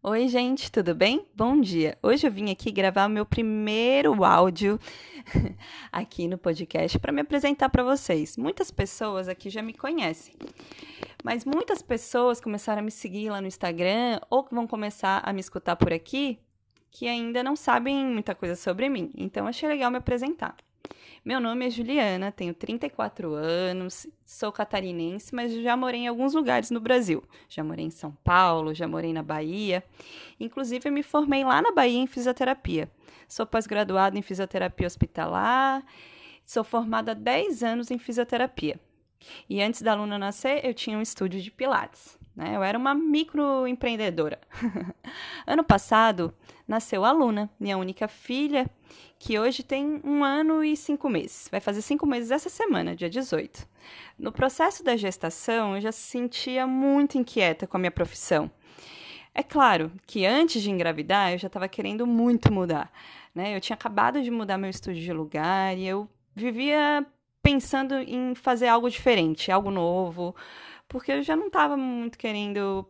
Oi, gente, tudo bem? Bom dia. Hoje eu vim aqui gravar o meu primeiro áudio aqui no podcast para me apresentar para vocês. Muitas pessoas aqui já me conhecem, mas muitas pessoas começaram a me seguir lá no Instagram ou vão começar a me escutar por aqui que ainda não sabem muita coisa sobre mim. Então achei legal me apresentar. Meu nome é Juliana, tenho 34 anos, sou catarinense, mas já morei em alguns lugares no Brasil. Já morei em São Paulo, já morei na Bahia. Inclusive, eu me formei lá na Bahia em fisioterapia. Sou pós-graduada em fisioterapia hospitalar, sou formada há 10 anos em fisioterapia. E antes da aluna nascer, eu tinha um estúdio de pilates. Né? Eu era uma microempreendedora. ano passado, nasceu a Luna, minha única filha, que hoje tem um ano e cinco meses. Vai fazer cinco meses essa semana, dia 18. No processo da gestação, eu já se sentia muito inquieta com a minha profissão. É claro que antes de engravidar, eu já estava querendo muito mudar. Né? Eu tinha acabado de mudar meu estúdio de lugar e eu vivia pensando em fazer algo diferente, algo novo, porque eu já não estava muito querendo,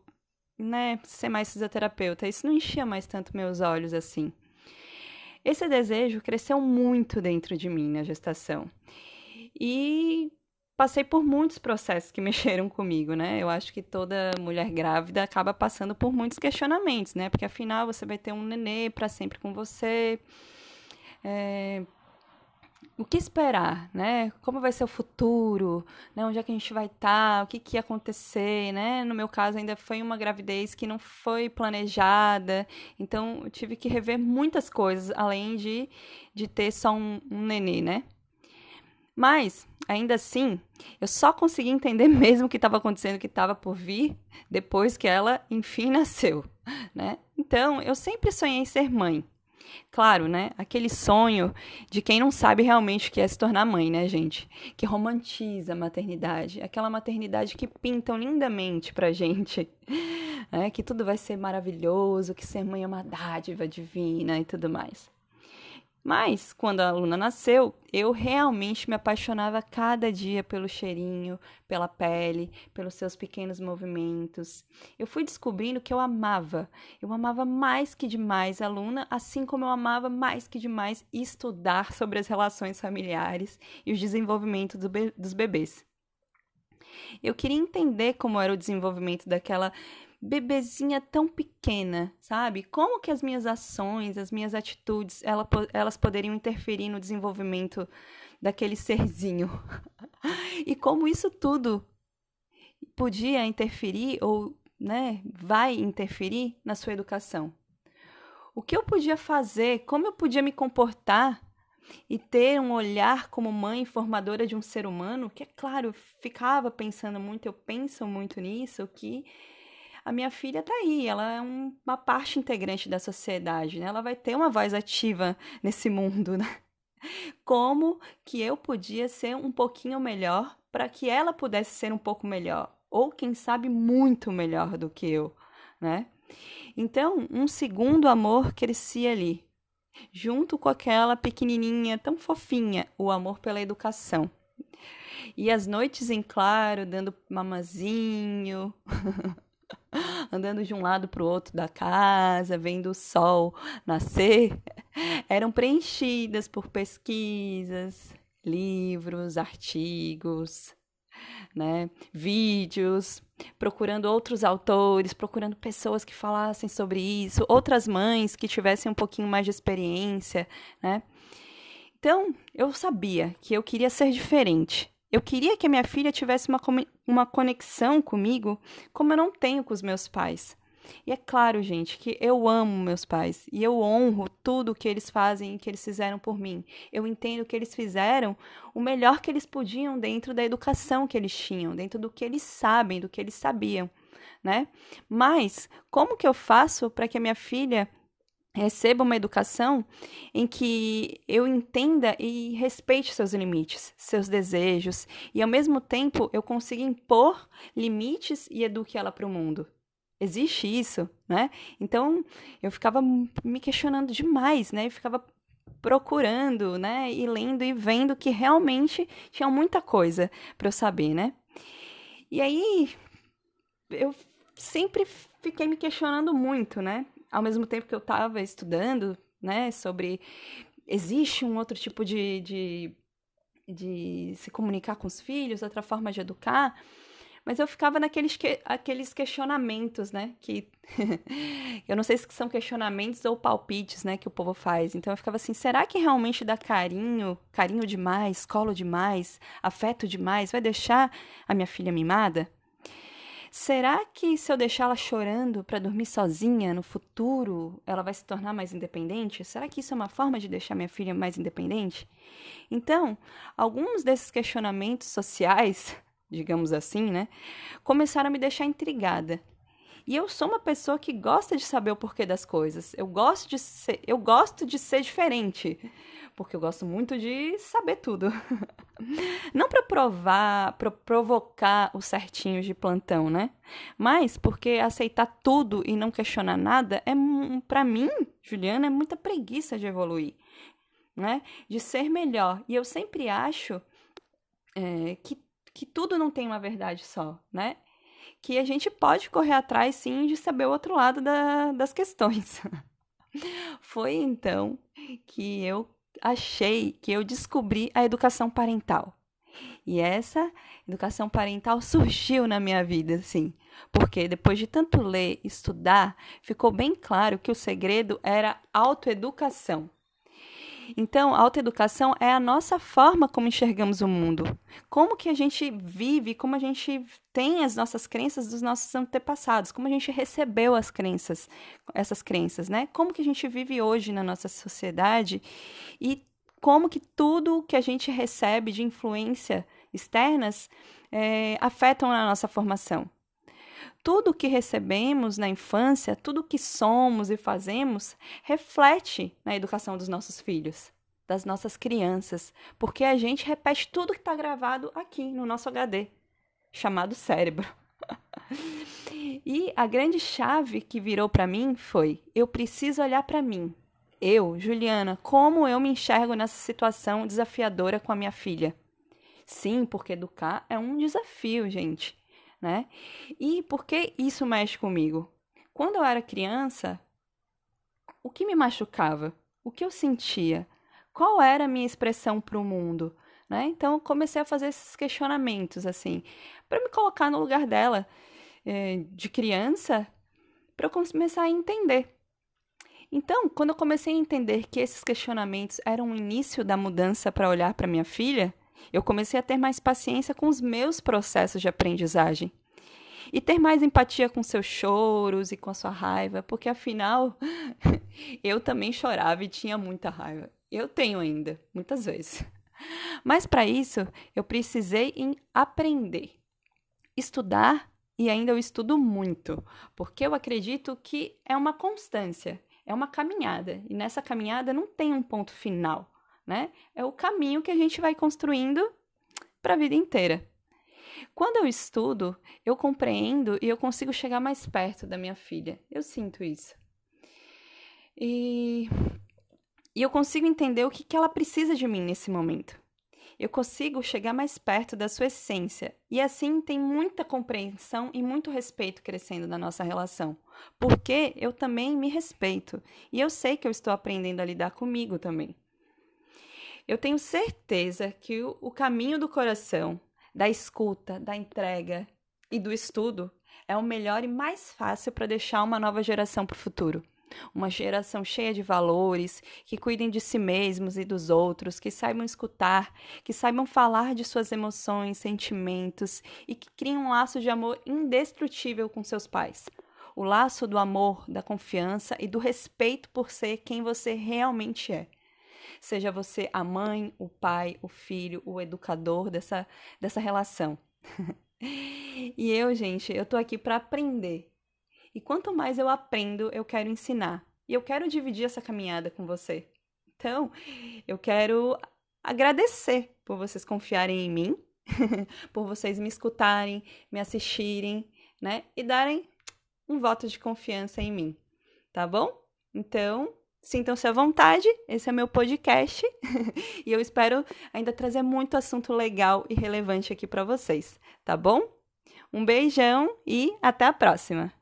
né, ser mais fisioterapeuta. Isso não enchia mais tanto meus olhos assim. Esse desejo cresceu muito dentro de mim na gestação. E passei por muitos processos que mexeram comigo, né? Eu acho que toda mulher grávida acaba passando por muitos questionamentos, né? Porque afinal você vai ter um nenê para sempre com você. É, o que esperar, né? Como vai ser o futuro, né? Onde é que a gente vai estar, tá? o que, que ia acontecer, né? No meu caso, ainda foi uma gravidez que não foi planejada, então eu tive que rever muitas coisas, além de, de ter só um, um nenê, né? Mas, ainda assim, eu só consegui entender mesmo o que estava acontecendo, o que estava por vir, depois que ela, enfim, nasceu, né? Então, eu sempre sonhei ser mãe. Claro, né? Aquele sonho de quem não sabe realmente o que é se tornar mãe, né, gente? Que romantiza a maternidade. Aquela maternidade que pintam lindamente pra gente. Né? Que tudo vai ser maravilhoso, que ser mãe é uma dádiva divina e tudo mais. Mas, quando a Luna nasceu, eu realmente me apaixonava cada dia pelo cheirinho, pela pele, pelos seus pequenos movimentos. Eu fui descobrindo que eu amava. Eu amava mais que demais a Luna, assim como eu amava mais que demais estudar sobre as relações familiares e o desenvolvimento do be dos bebês. Eu queria entender como era o desenvolvimento daquela bebezinha tão pequena, sabe? Como que as minhas ações, as minhas atitudes, ela, elas poderiam interferir no desenvolvimento daquele serzinho? e como isso tudo podia interferir ou, né, vai interferir na sua educação? O que eu podia fazer? Como eu podia me comportar e ter um olhar como mãe formadora de um ser humano? Que é claro, ficava pensando muito, eu penso muito nisso, que a minha filha está aí, ela é um, uma parte integrante da sociedade, né? Ela vai ter uma voz ativa nesse mundo, né? Como que eu podia ser um pouquinho melhor para que ela pudesse ser um pouco melhor, ou quem sabe muito melhor do que eu, né? Então, um segundo amor crescia ali, junto com aquela pequenininha tão fofinha, o amor pela educação. E as noites em claro, dando mamazinho, andando de um lado para o outro da casa, vendo o sol nascer, eram preenchidas por pesquisas, livros, artigos, né, vídeos, procurando outros autores, procurando pessoas que falassem sobre isso, outras mães que tivessem um pouquinho mais de experiência, né? Então, eu sabia que eu queria ser diferente. Eu queria que a minha filha tivesse uma, uma conexão comigo como eu não tenho com os meus pais. E é claro, gente, que eu amo meus pais e eu honro tudo o que eles fazem e que eles fizeram por mim. Eu entendo que eles fizeram o melhor que eles podiam dentro da educação que eles tinham, dentro do que eles sabem, do que eles sabiam, né? Mas como que eu faço para que a minha filha receba uma educação em que eu entenda e respeite seus limites, seus desejos, e ao mesmo tempo eu consiga impor limites e eduque ela para o mundo. Existe isso, né? Então eu ficava me questionando demais, né? Eu ficava procurando, né? E lendo e vendo que realmente tinha muita coisa para eu saber, né? E aí eu sempre fiquei me questionando muito, né? Ao mesmo tempo que eu estava estudando, né, sobre existe um outro tipo de, de, de se comunicar com os filhos, outra forma de educar, mas eu ficava naqueles que, aqueles questionamentos, né? Que eu não sei se são questionamentos ou palpites, né? Que o povo faz. Então eu ficava assim: será que realmente dá carinho, carinho demais, colo demais, afeto demais, vai deixar a minha filha mimada? Será que se eu deixá-la chorando para dormir sozinha no futuro, ela vai se tornar mais independente? Será que isso é uma forma de deixar minha filha mais independente? Então, alguns desses questionamentos sociais digamos assim, né, começaram a me deixar intrigada. E eu sou uma pessoa que gosta de saber o porquê das coisas. Eu gosto de ser, eu gosto de ser diferente, porque eu gosto muito de saber tudo. Não para provar, para provocar os certinhos de plantão, né? Mas porque aceitar tudo e não questionar nada é para mim, Juliana, é muita preguiça de evoluir, né? De ser melhor. E eu sempre acho é, que que tudo não tem uma verdade só, né? Que a gente pode correr atrás, sim, de saber o outro lado da, das questões. Foi então que eu achei, que eu descobri a educação parental. E essa educação parental surgiu na minha vida, assim, porque depois de tanto ler, estudar, ficou bem claro que o segredo era autoeducação. Então, a autoeducação é a nossa forma como enxergamos o mundo. Como que a gente vive, como a gente tem as nossas crenças dos nossos antepassados, como a gente recebeu as crenças, essas crenças, né? Como que a gente vive hoje na nossa sociedade e como que tudo que a gente recebe de influência externas é, afetam a nossa formação tudo que recebemos na infância, tudo que somos e fazemos, reflete na educação dos nossos filhos, das nossas crianças, porque a gente repete tudo que está gravado aqui no nosso HD, chamado cérebro. e a grande chave que virou para mim foi: eu preciso olhar para mim. Eu, Juliana, como eu me enxergo nessa situação desafiadora com a minha filha? Sim, porque educar é um desafio, gente né? E por que isso mexe comigo? Quando eu era criança, o que me machucava? O que eu sentia? Qual era a minha expressão para o mundo? Né? Então eu comecei a fazer esses questionamentos assim, para me colocar no lugar dela eh, de criança, para eu começar a entender. Então, quando eu comecei a entender que esses questionamentos eram o início da mudança para olhar para minha filha, eu comecei a ter mais paciência com os meus processos de aprendizagem. E ter mais empatia com seus choros e com a sua raiva, porque afinal eu também chorava e tinha muita raiva. Eu tenho ainda, muitas vezes. Mas para isso, eu precisei em aprender, estudar e ainda eu estudo muito, porque eu acredito que é uma constância, é uma caminhada, e nessa caminhada não tem um ponto final né? É o caminho que a gente vai construindo para a vida inteira. Quando eu estudo, eu compreendo e eu consigo chegar mais perto da minha filha. Eu sinto isso. E, e eu consigo entender o que, que ela precisa de mim nesse momento. Eu consigo chegar mais perto da sua essência. E assim tem muita compreensão e muito respeito crescendo na nossa relação. Porque eu também me respeito. E eu sei que eu estou aprendendo a lidar comigo também. Eu tenho certeza que o caminho do coração, da escuta, da entrega e do estudo é o melhor e mais fácil para deixar uma nova geração para o futuro. Uma geração cheia de valores, que cuidem de si mesmos e dos outros, que saibam escutar, que saibam falar de suas emoções, sentimentos e que criem um laço de amor indestrutível com seus pais. O laço do amor, da confiança e do respeito por ser quem você realmente é. Seja você a mãe, o pai, o filho, o educador dessa, dessa relação. e eu, gente, eu tô aqui para aprender. E quanto mais eu aprendo, eu quero ensinar. E eu quero dividir essa caminhada com você. Então, eu quero agradecer por vocês confiarem em mim, por vocês me escutarem, me assistirem, né? E darem um voto de confiança em mim, tá bom? Então, Sintam-se à vontade, esse é meu podcast e eu espero ainda trazer muito assunto legal e relevante aqui para vocês, tá bom? Um beijão e até a próxima!